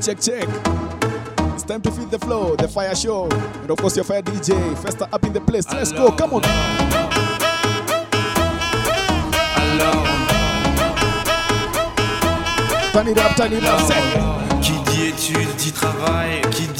check, check. It's time to feed the flow, the fire show. And of course, your fire DJ, Festa up in the place. Alone. Let's go, come on. Alone. Turn it up, turn it up, set. Qui dit études dit travail, qui dit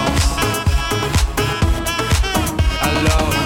love.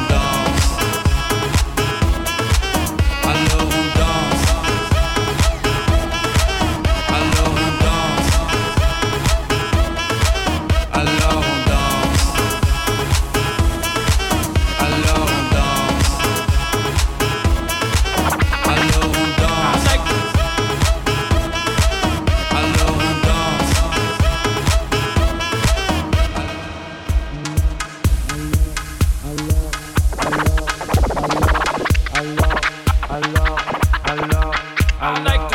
I love, I love, I, I like to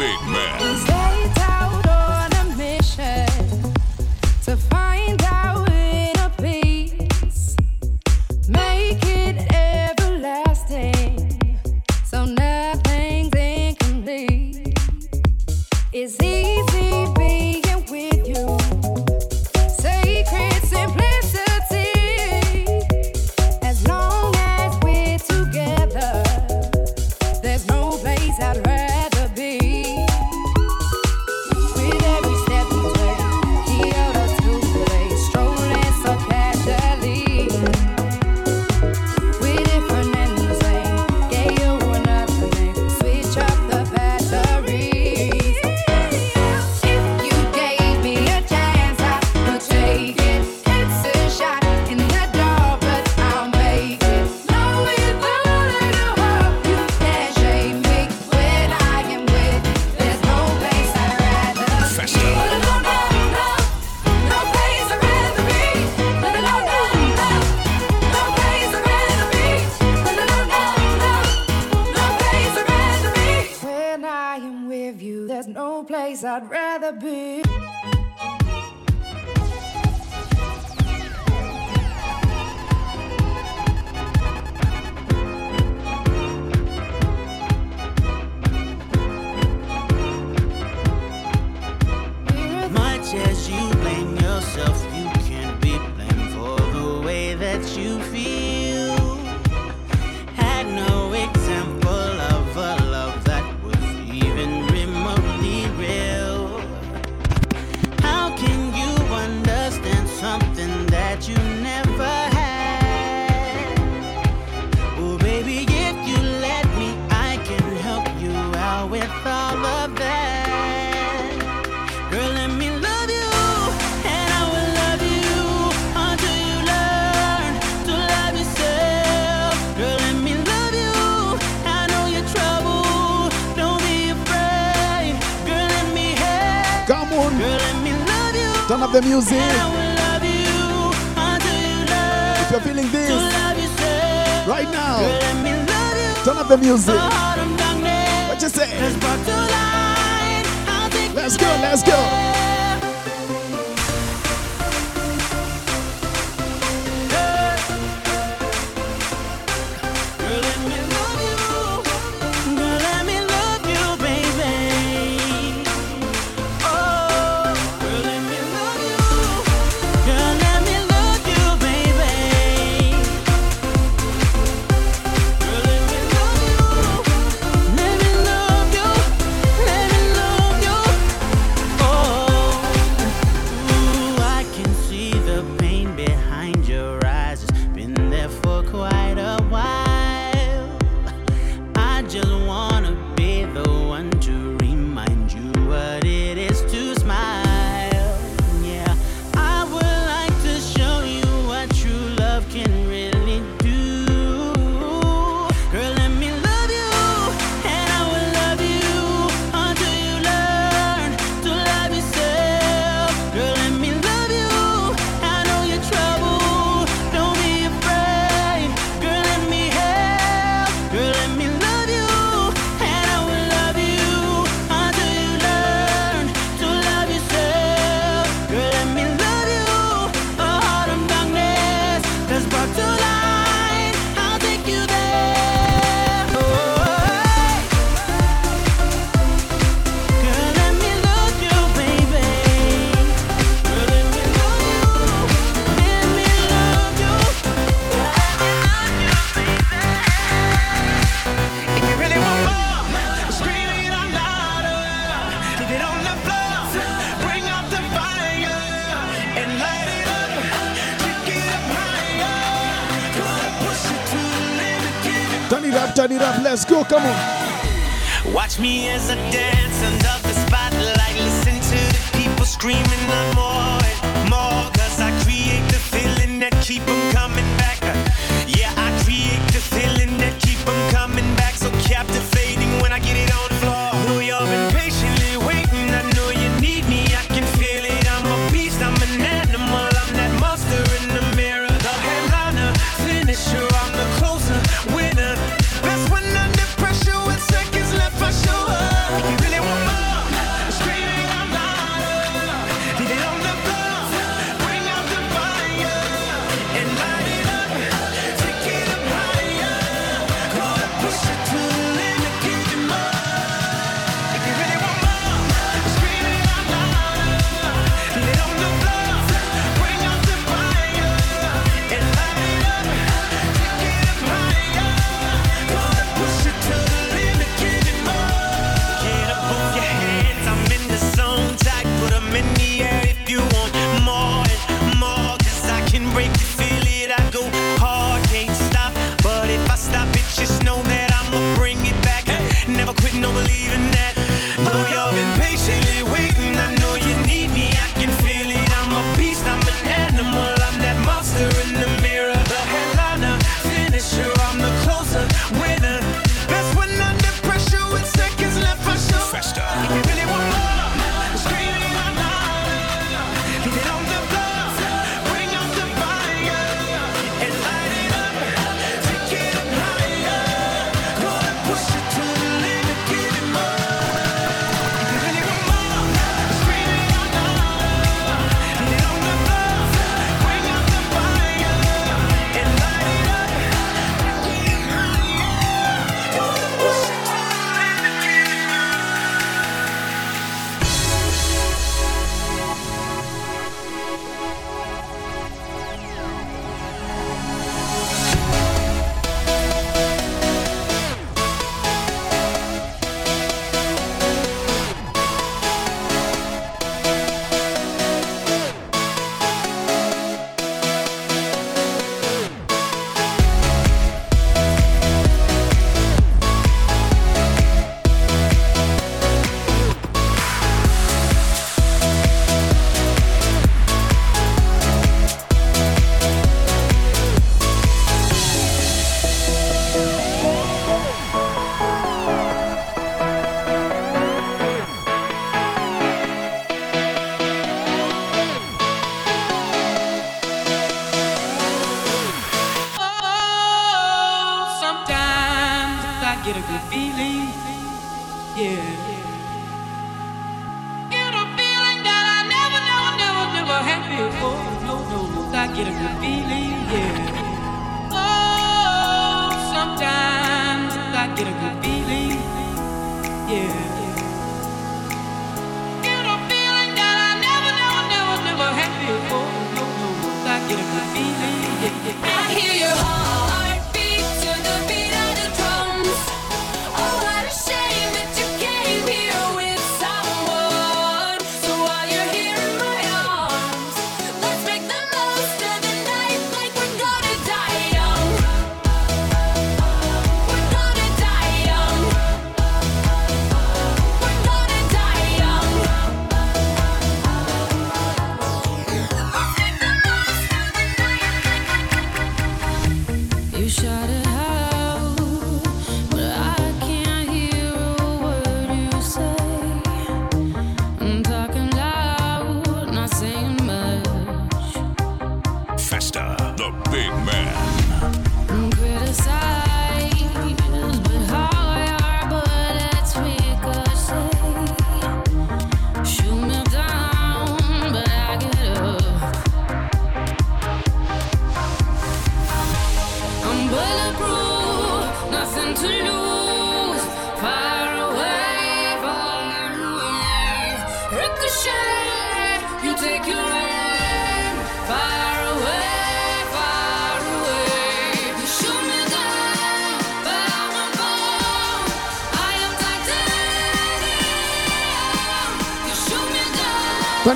Big Man. music. If you're feeling this right now, turn up the music.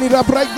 it up right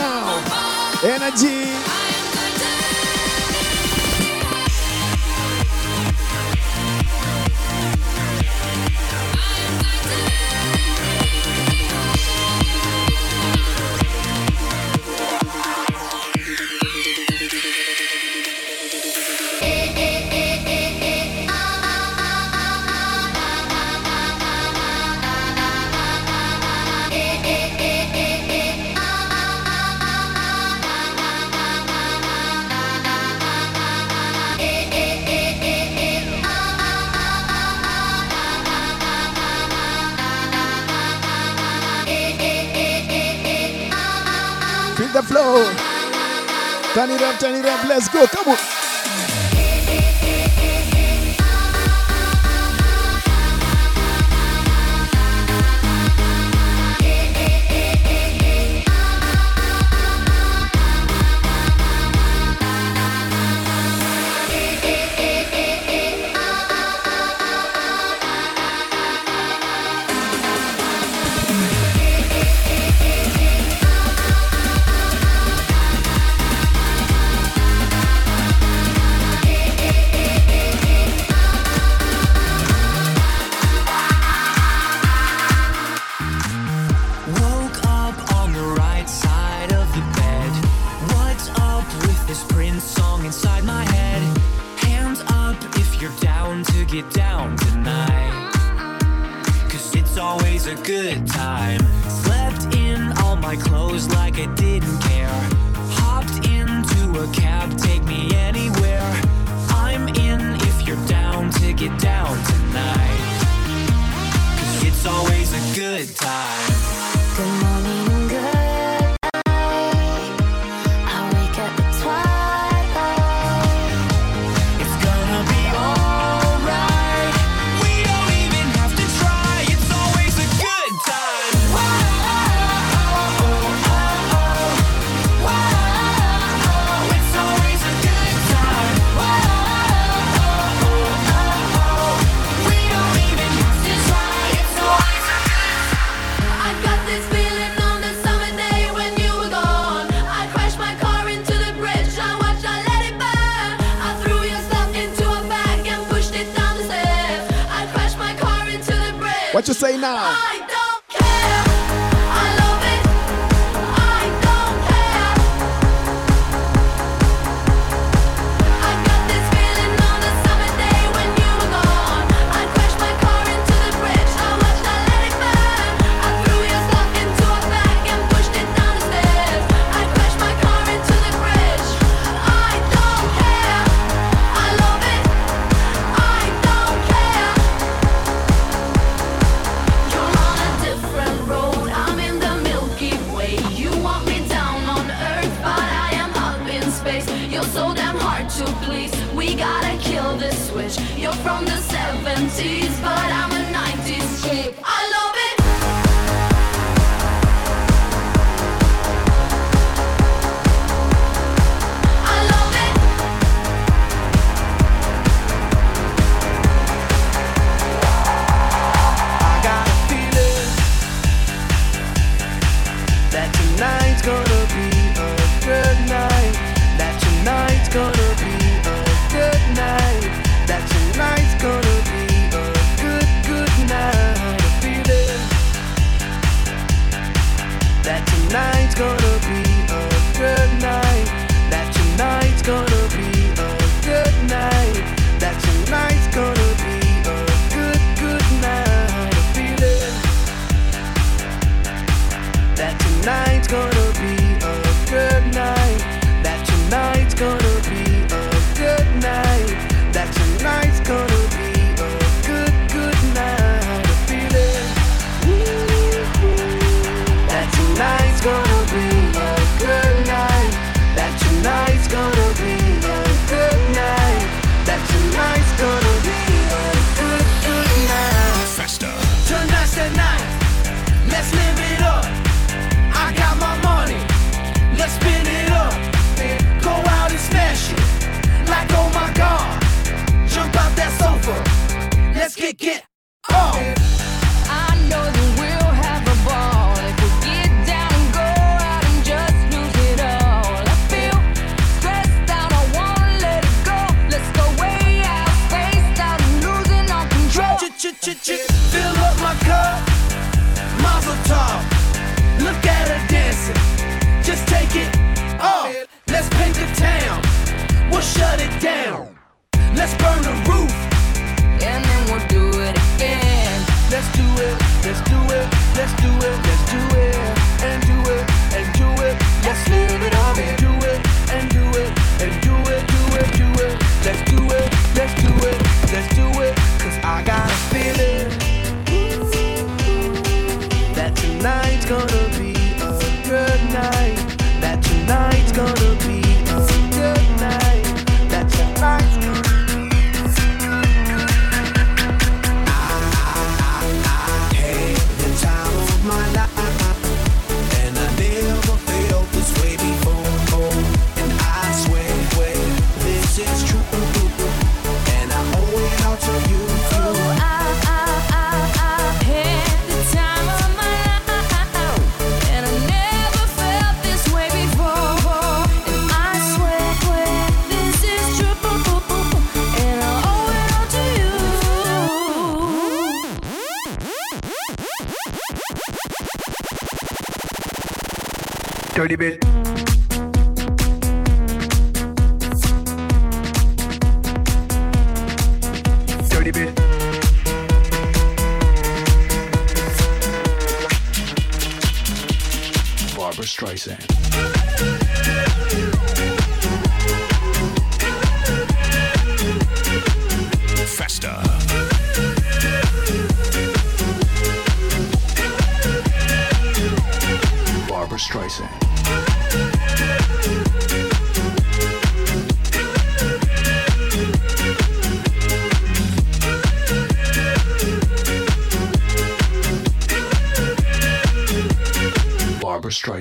the flow. Turn it up, turn it up, let's go. Come on.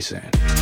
Streisand.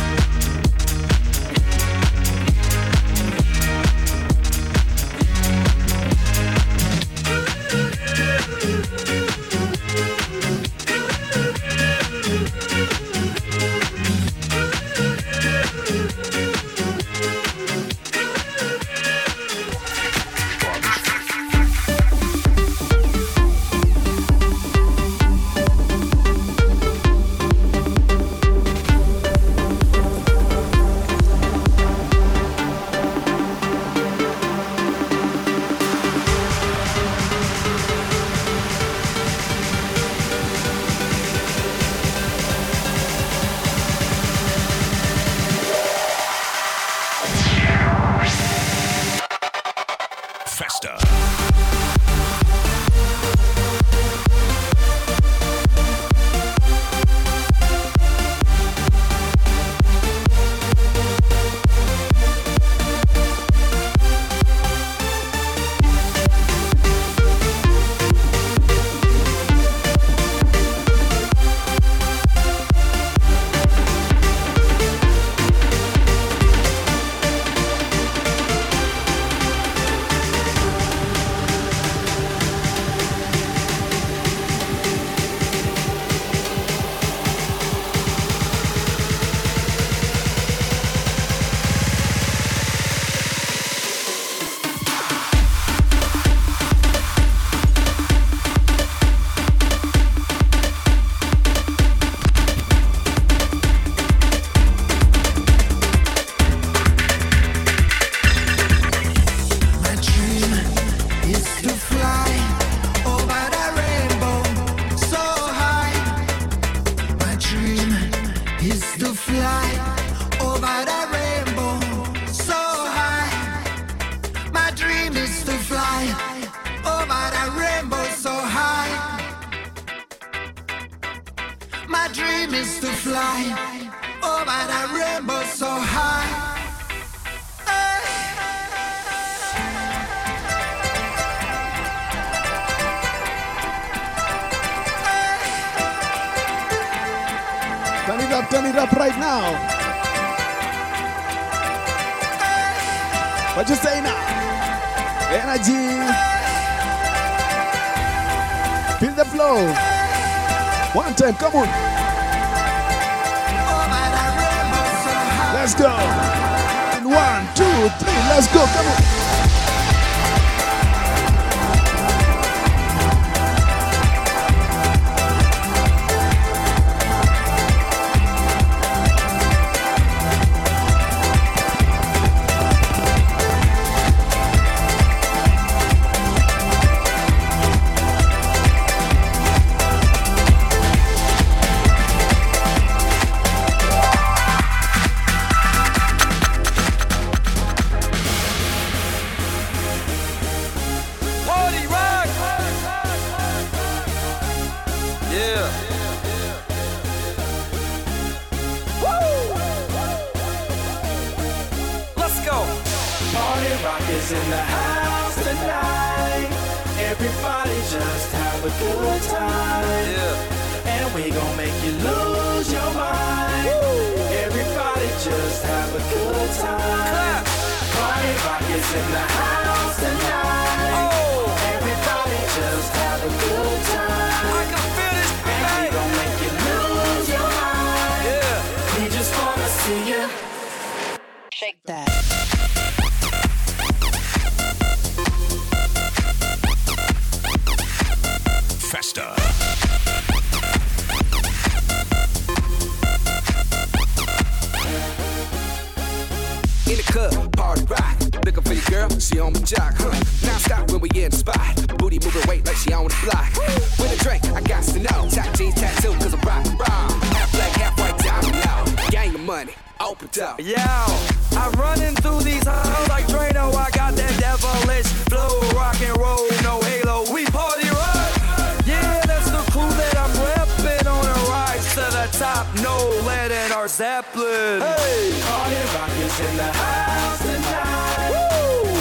Lead Zeppelin. Hey, Party rock is in the house tonight.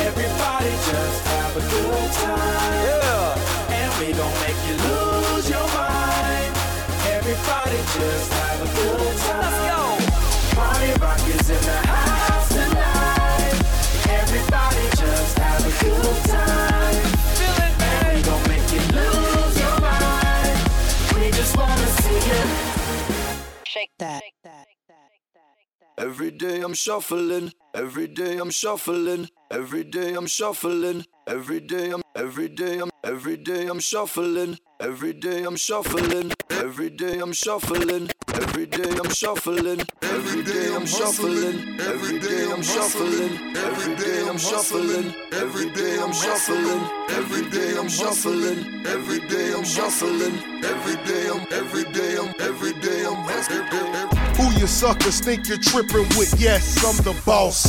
Everybody just have a good time. Yeah. And we gon' make you lose your mind. Everybody just have a good time. Let's go. Party rock is in the house tonight. Everybody just have a good time. Feel it, And we gon' make you lose your mind. We just wanna see you. Shake that. Every day I'm shuffling, every day I'm shuffling, every day I'm shuffling, every day I'm every day I'm every day I'm shuffling, every day I'm shuffling, every day I'm shuffling, every day I'm shuffling, every day I'm shuffling, every day I'm shuffling, every day I'm shuffling, every day I'm shuffling, every day I'm shuffling, every day I'm shuffling, every day I'm every day I'm every day I'm Who you suckers think you're tripping with? Yes, I'm the boss.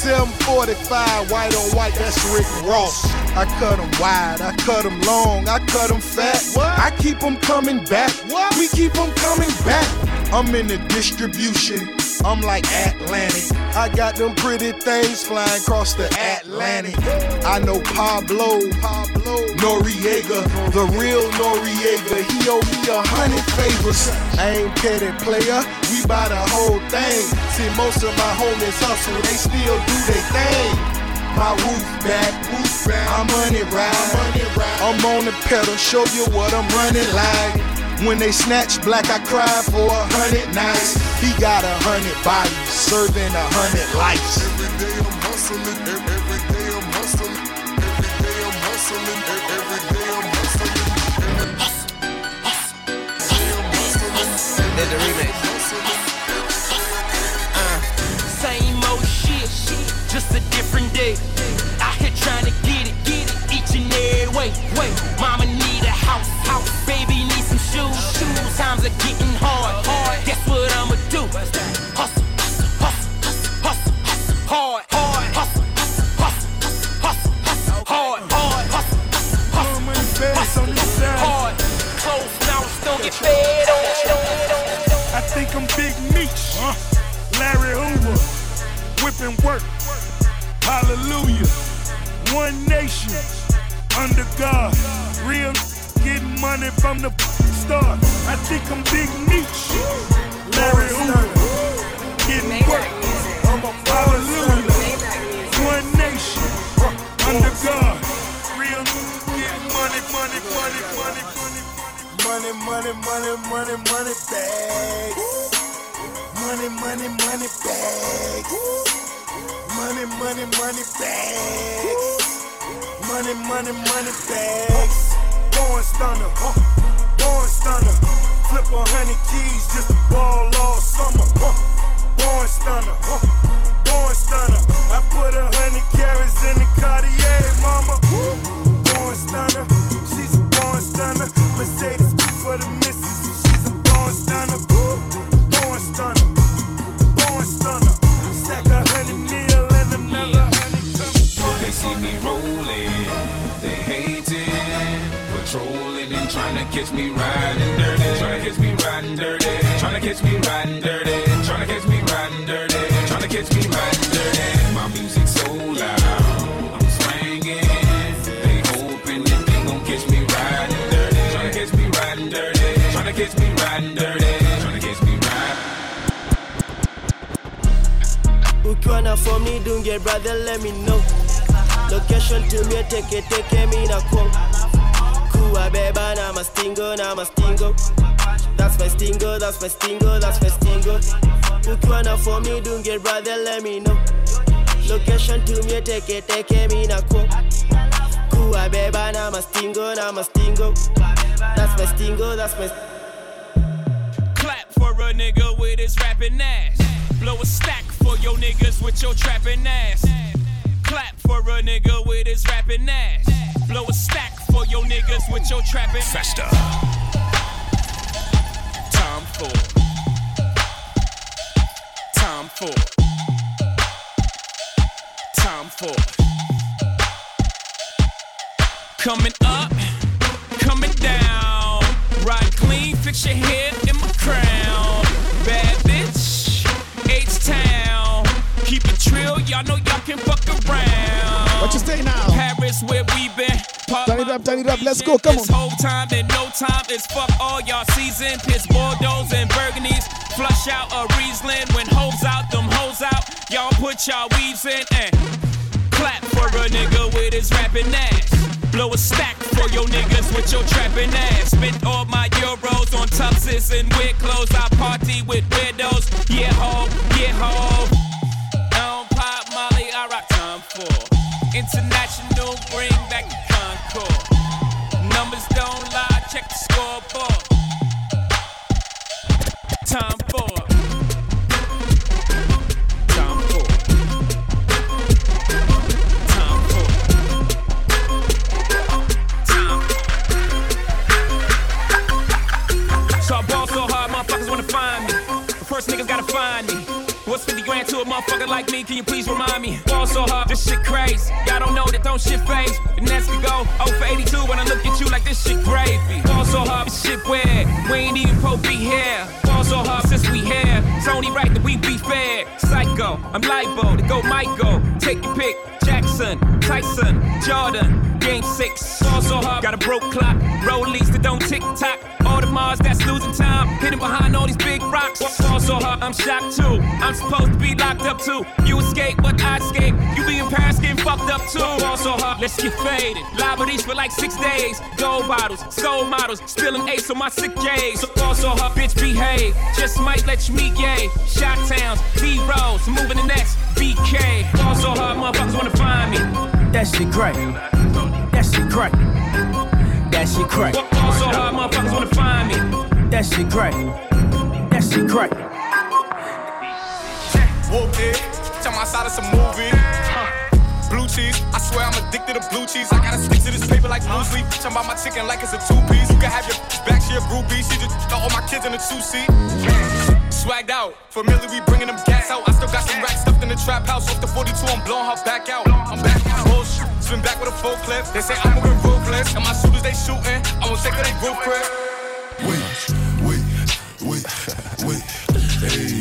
745, white on white, that's Rick Ross. I cut them wide, I cut them long, I cut them fat. I keep them coming back. We keep them coming back. I'm in the distribution. I'm like Atlantic. I got them pretty things flying across the Atlantic. I know Pablo, Pablo Noriega, the real Noriega. He owe me a hundred favors. I ain't petty player, we buy the whole thing. See, most of my homies hustle, they still do their thing. My roof back, roof back. I'm money ride. I'm on the pedal, show you what I'm running like. When they snatch black, I cry for a hundred nights. He got a hundred bodies, serving a hundred lives. Every day I'm hustling, every, every day I'm hustling, every day I'm hustling, every, every day I'm hustling. In the remix. Uh, same old shit, just a different day. Out here trying to get it, get it each and every way. Wait, mama are getting hard. hard. Guess what I'ma do. Hustle, hustle, hustle, hustle, hustle, hard. hard. Hustle, hustle, hustle, hustle, hard. Hard, hustle, hustle, hustle, hustle, hard. Close mouths don't get fed on. I think I'm Big Meech, huh? Larry Hoover, whipping work. Hallelujah. One nation under God. Real getting money from the start. I think I'm Big Meech. Larry Hoover. Getting work. Hallelujah. One nation under God. Real getting money, money, money, money, money. Money, money, money, money, money bags. Money, money, money bags. Money, money, money bags. Money, money, money bags. Born stunner, stunner. Flip a hundred keys just to ball Coming up, coming down. Ride clean, fix your head in my crown. Bad bitch, H Town. Keep it trill, y'all know y'all can fuck around. What you say now? Paris, where we been. Pop Turn it up, turn it up. Let's go. Come on. this whole time in no time is fuck all y'all season. Piss Bordeaux and Burgundies. Flush out a Riesling when hoes out, them hoes out. Y'all put y'all weaves in and clap for a nigga with his rapping ass. Blow a stack for your niggas with your trapping ass. Spent all my euros on tuxes and weird clothes. I party with widows. Yeah, ho, yeah, ho. Don't pop Molly, I rock Tom Ford. International, bring back the Concorde. Numbers don't lie, check the scoreboard. What's 50 grand to a motherfucker like me? Can you please remind me? Ball so hard, this shit crazy. Y'all don't know that don't shit phase. The that's we go 0 for 82 when I look at you like this shit gravy. Ball so hard, this shit weird. We ain't even pro be here. Ball so hard since we here. It's only right that we be fair. Psycho, I'm libo to go Michael. Take your pick. Jackson, Tyson, Jordan, Game Six. Ball so hard, got a broke clock. Rollies that don't tick tock. All the Mars that's losing time, hidden behind all these big rocks. Ball so hard, I'm shocked too. I'm supposed to be locked up too. You escape, but I escape. You be in getting up too. Ball so hard, let's get faded. Liberties for like six days. Gold bottles, soul models, spilling ace on my sick days. So ball so hard, bitch behave. Just might let you meet gay. Shot towns, B rolls, moving the next BK. Ball so hard, motherfuckers wanna find me. That shit crack. That shit crack. That shit crack. Ball so hard, motherfuckers wanna find me. That shit crack. That shit crack. Whoop it, tell my side of some movie. Cheese, I swear I'm addicted to blue cheese. I gotta stick to this paper like blue sleep. I'm about my chicken like it's a two piece. You can have your back, she a groupie. She just throw all my kids in a two seat. Swagged out, familiar, we bringing them gas out. I still got some racks stuffed in the trap house. Off the 42, I'm blowing her back out. I'm back out. Oh, Bullshit, spin back with a full clip. They say I'm moving ruthless, and my shooters they shooting. I won't take her they roof. Wait, wait, wait, wait. Hey,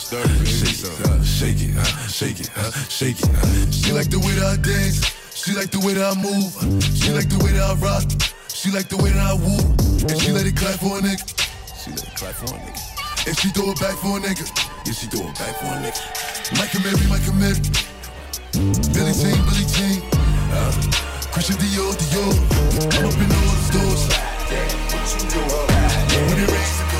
sturdy, fully sturdy, shake it, uh, shake it, uh, shake it, uh, shake it. Uh. She like the way that I dance. She like the way that I move. She like the way that I rock. She like the way that I woo. And she let it clap for a nigga. She let it clap for a nigga. And she throw it back for a nigga. Yeah, she throw it back for a nigga. Mike Mary, Mike Mary. Billie Jean, Billie Jean. Uh, Christian Dior, Dior. I'm up in all the stores. What you When it rains, it goes.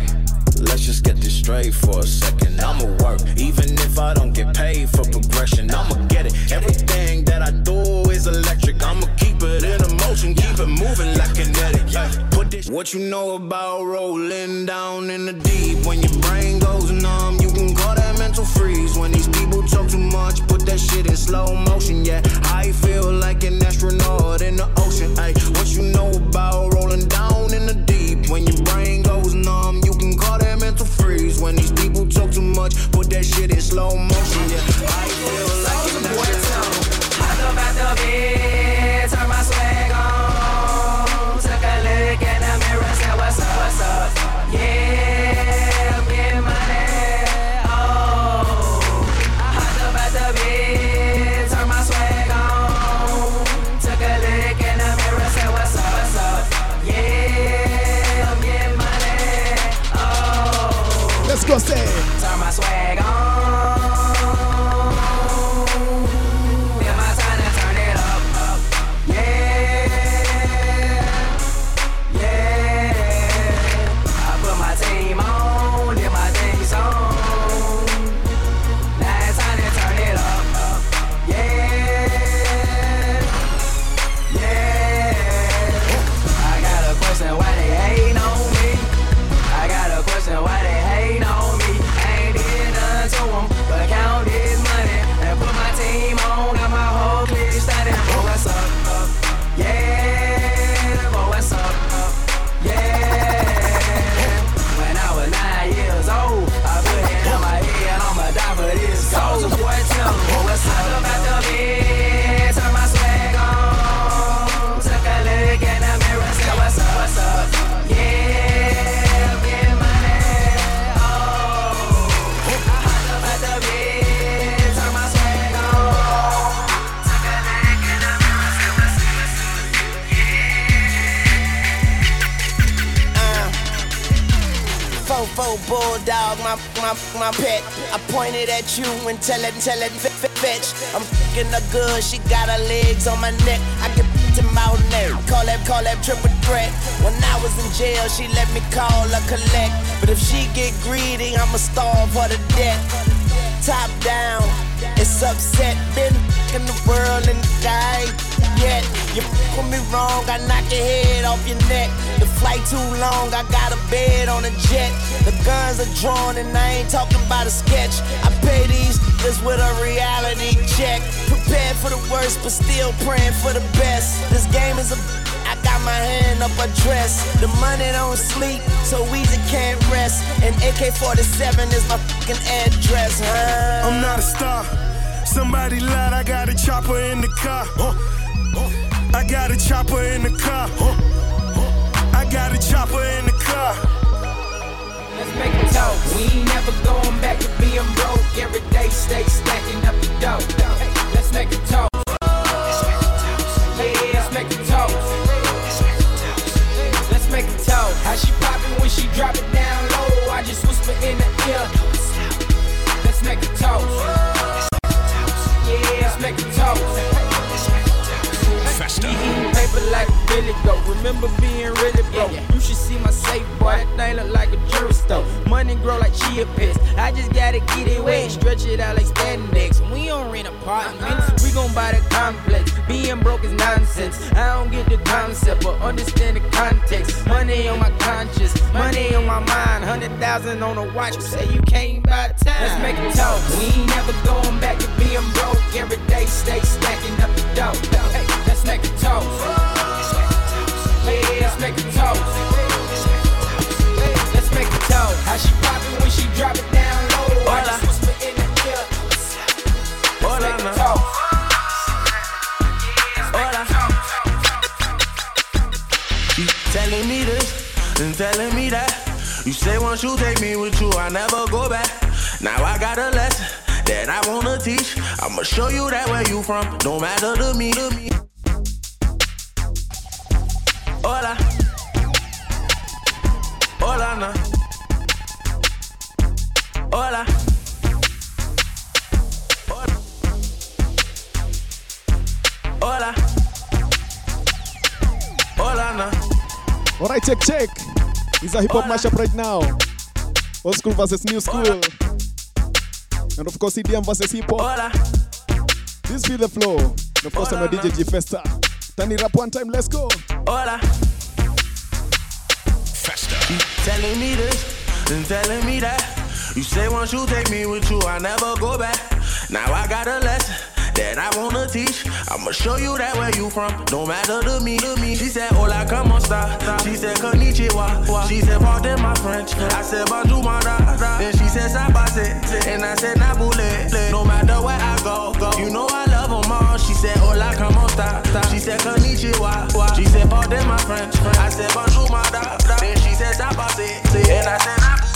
Let's just get this straight for a second. I'ma work, even if I don't get paid for progression. I'ma get it. Everything that I do is electric. I'ma keep it in a motion, keep it moving like kinetic. Put this. What you know about rolling down in the deep? When your brain goes numb, you can call that mental freeze. When these people talk too much, put that shit in slow motion. Yeah, I feel like an astronaut in the ocean. Ay, what you know about rolling down in the deep? When your brain slow motion. Bulldog, my my my pet. I pointed at you and tell it, tell it, fetch. I'm fucking her good, she got her legs on my neck. I can to mouth neck. Call that, call that triple threat. When I was in jail, she let me call her collect. But if she get greedy, I'ma starve her to death. Top down, it's upset. Been in the world and the yet. You fuck with me wrong, I knock your head off your neck. The flight too long, I got a bed on a jet. The guns are drawn and I ain't talking about a sketch. I pay these niggas with a reality check. Prepared for the worst, but still praying for the best. This game is a I got my hand up a dress. The money don't sleep, so Weezy can't rest. And AK-47 is my fucking address, huh? I'm not a star. Somebody lied, I got a chopper in the car. Huh. I got a chopper in the car. Huh. I got a chopper in the car. Let's make a toast. We ain't never going back to being broke. Every day, stay stacking up the dough. Hey, let's make a toast. How she poppin' when she drop it down low? I just whisper in the ear. Let's make a toast yeah. make the toast remember being really broke. You should see my safe, boy. That thing look like a jewelry store. Money grow like chia pets. I just gotta get it wet, stretch it out like spandex. We don't rent apartments, uh-huh. we gon' buy the complex. Being broke is nonsense. I don't get the concept, but understand the context. Money on my conscience, money on my mind. Hundred thousand on a watch. You say you can't buy time. Let's make it talk. We ain't never going back to being broke. Every day stay stacking up the dough. Hey, let's make it talk. Let's make it talk. Let's make it talk. How she poppin' when she drop it down low? I just whisper in the ear. Let's make it talk. She telling me this and telling me that. You say once you take me with you, I never go back. Now I got a lesson that I wanna teach. I'ma show you that where you from. Don't matter to me, to me. Hola. Hola, na. Hola. Hola. Hola, na. Alright, check, check. It's a hip hop mashup right now. Old school versus new school. And of course, EDM versus hip hop. This feel the flow. And of course, I'm a DJ G Festa. Turn it up one time, let's go. Hola. She telling me this and telling me that. You say once you take me with you, I never go back. Now I got a lesson that I wanna teach. I'ma show you that where you from. Don't matter to me, to me. She said, Hola, come She said, Konnichiwa. She said, Pardon my French. I said, Bonjour, my. Then she said, Sabase. And I said, Nabule. No matter where I go, go. You know I love them all. She said, Hola, come on, star. She said, Konnichiwa. She said, Pardon my French. I said, Bonjour, my. Then she said, Sabase. And I said, Walked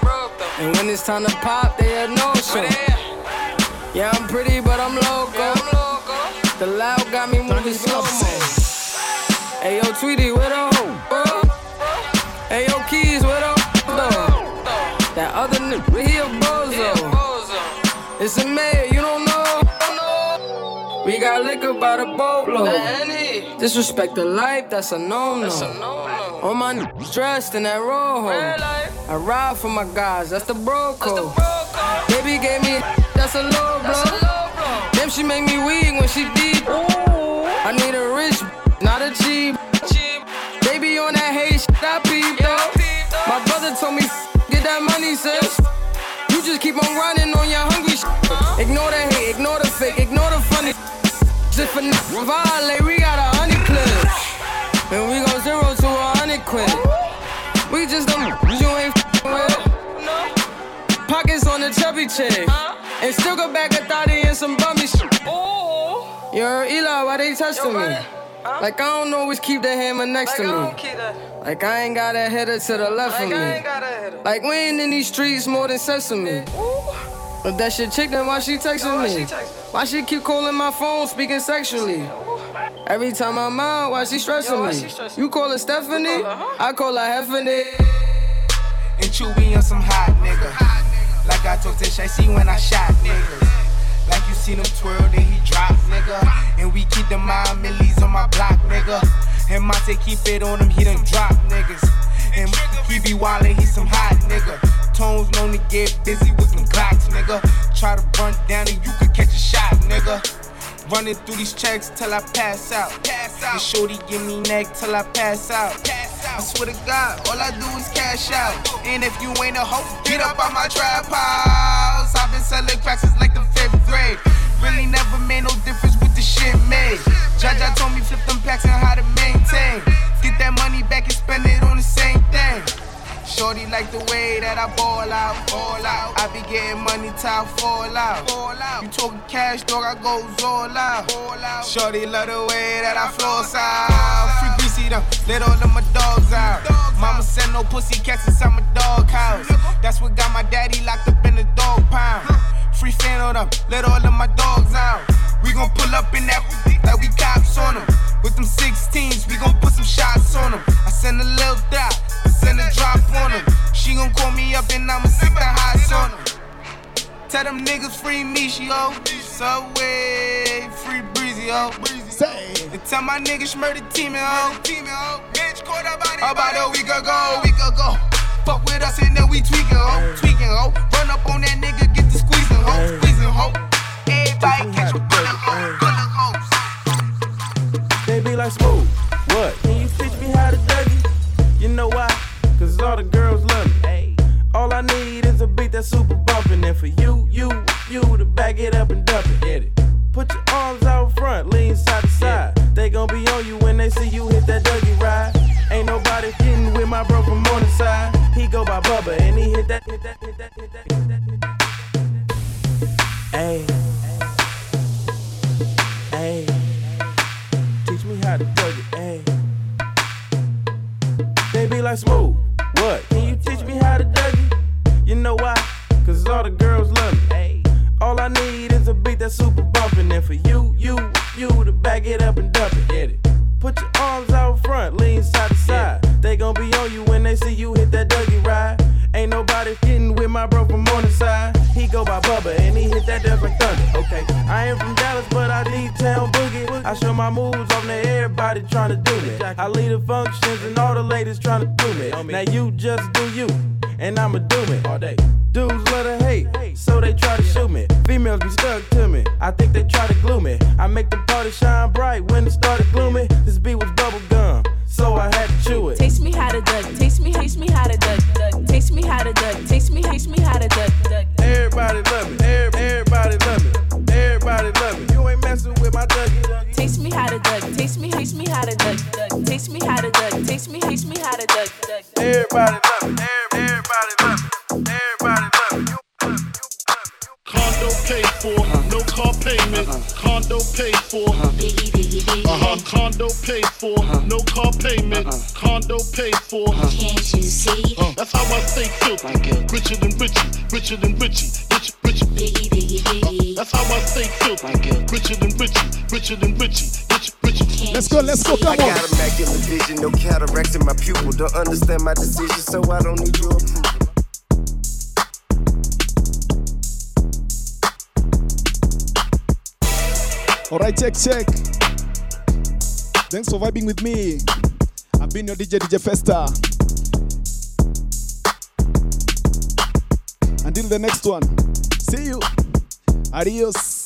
broke though. And when it's time to pop, they had no show. Yeah, I'm pretty, but I'm loco. The loud got me moving slow mo. Hey yo, Tweety, where the hoe? Hey yo, Keys, where the though? That other nigga, he a bozo. It's a mayor, you don't know. We got liquor by the boatload. Disrespect the life, that's a no-no. All my niggas dressed in that rojo. I ride for my guys, that's the bro code. Baby gave me, that's a low blow. Damn, she make me weak when she deep. I need a rich, not a cheap. Baby on that hate shit, I peep though. My brother told me, get that money, sis. You just keep on running on your hungry shit. Ignore the hate, ignore the For violate, we got a hundred clips. And we go zero to a hundred quid. We just don't you ain't with. Pockets on the chubby chick. And still go back a thotty and some bummy shit. Yo, Eli, why they testing me? Like I don't always keep the hammer next to me. Like I ain't got a header to the left of me. Like we ain't in these streets more than sesame. But that shit chick, then why she texting me? Why she keep calling my phone, speaking sexually? Every time I'm out, why she stressing me? You call her Stephanie? I call her Heffany. And Chewy on some hot nigga. Like I told Tish, I see when I shot niggas. Like you seen him twirl, then he drop, nigga. And we keep the mind millies on my block, nigga. And Monte keep it on him, he done drop niggas. And he be wildin', he some hot nigga. Tones known to get busy with them clocks, nigga. Try to run down and you could catch a shot, nigga. Running through these checks till I pass out. Pass out. And shorty give me neck till I pass out. I swear to God, all I do is cash out. And if you ain't a hoe, get up on my trap house. I've been selling cracks since like the fifth grade. Really never made no difference with the shit made. Jaja told me flip them packs and how to maintain. Get that money back and spend it on the same thing. Shorty like the way that I ball out, ball out. I be getting money till I fall out, fall out. You talking cash, dog, I go all out, all out. Shorty love the way that I flow out. Free greasy them, let all of my dogs out. Mama send no pussy cats inside my dog house. That's what got my daddy locked up in the dog pound. Free fan on them, let all of my dogs out. We gon' pull up in that like we cops on them. With them 16s, we gon' put some shots on them. I send a little drop, I send a drop on them. She gon' call me up and I'ma sick the highs on them. Tell them niggas free me, she ho. Subway, free breezy, oh. ho. And tell my niggas murder team, oh. ho. Bitch, caught about it. About a week ago, week ago. Fuck with us and then we tweaking, ho. Tweaking, ho. Run up on that nigga, get the squeezing, ho. Squeezing, ho. Everybody catch a bullet, like smooth. What? Can you teach me how to dougie? You know why? Cause all the girls love me. All I need is a beat that's super bumpin'. And for you, you, you to back it up and dump it. Get it. Put your arms out front, lean side to side. They gon' be on you when they see you hit that Dougie ride. Ain't nobody getting with my bro from on the side. He go by Bubba and he hit that, hit that, hit that, hit that, hit that, hit that. Ayy. Smooth. What? Can you teach me how to Dougie? You know why? Cause all the girls love me. All I need is a beat that's super bumpin'. And for you, you, you to back it up and dump it. Get it. Put your arms out front, lean side to side. They gon' be on you when they see you hit that Dougie ride. Ain't nobody getting with my bro from on the side. He go by Bubba and he hit that death like thunder. Okay, I ain't from Dallas, but I need town boogie. I show my moves on to everybody tryna do me. I lead the functions and all the ladies tryna do me. Now you just do you, and I'ma do me all day. Dudes love to hate, so they try to shoot me. Females be stuck to me. I think they try to glue me. I make the party shine bright when it started gloomy. This beat was bubble gum, so I had to chew it. Taste me how to duck. Taste me, taste me how to duck. duck. Taste me how to duck. Taste me, taste me how to duck. duck. Everybody love me. Every- Everybody how to duck. duck. Taste me how to duck. Taste me, taste me how to duck. duck. Everybody love me. Every- Everybody love me. Everybody love me. Condo paid for, uh-huh. no car payment. Uh-huh. Condo paid for. Uh huh. Condo paid for, no car payment. Condo paid for. Can't you see? that's how I stay filthy. Richer than Richie, richer than Richie, rich, rich. Uh, that's how I stay filthy. Richer than Richie, richer than Richie, rich, rich. Let's go, let's go, come I got immaculate vision, no cataracts in my pupil. Don't understand my decision, so I don't need your approval. Alright, check, check. Thanks for vibing with me. I've been your DJ, DJ Festa. Until the next one, see you. Adios.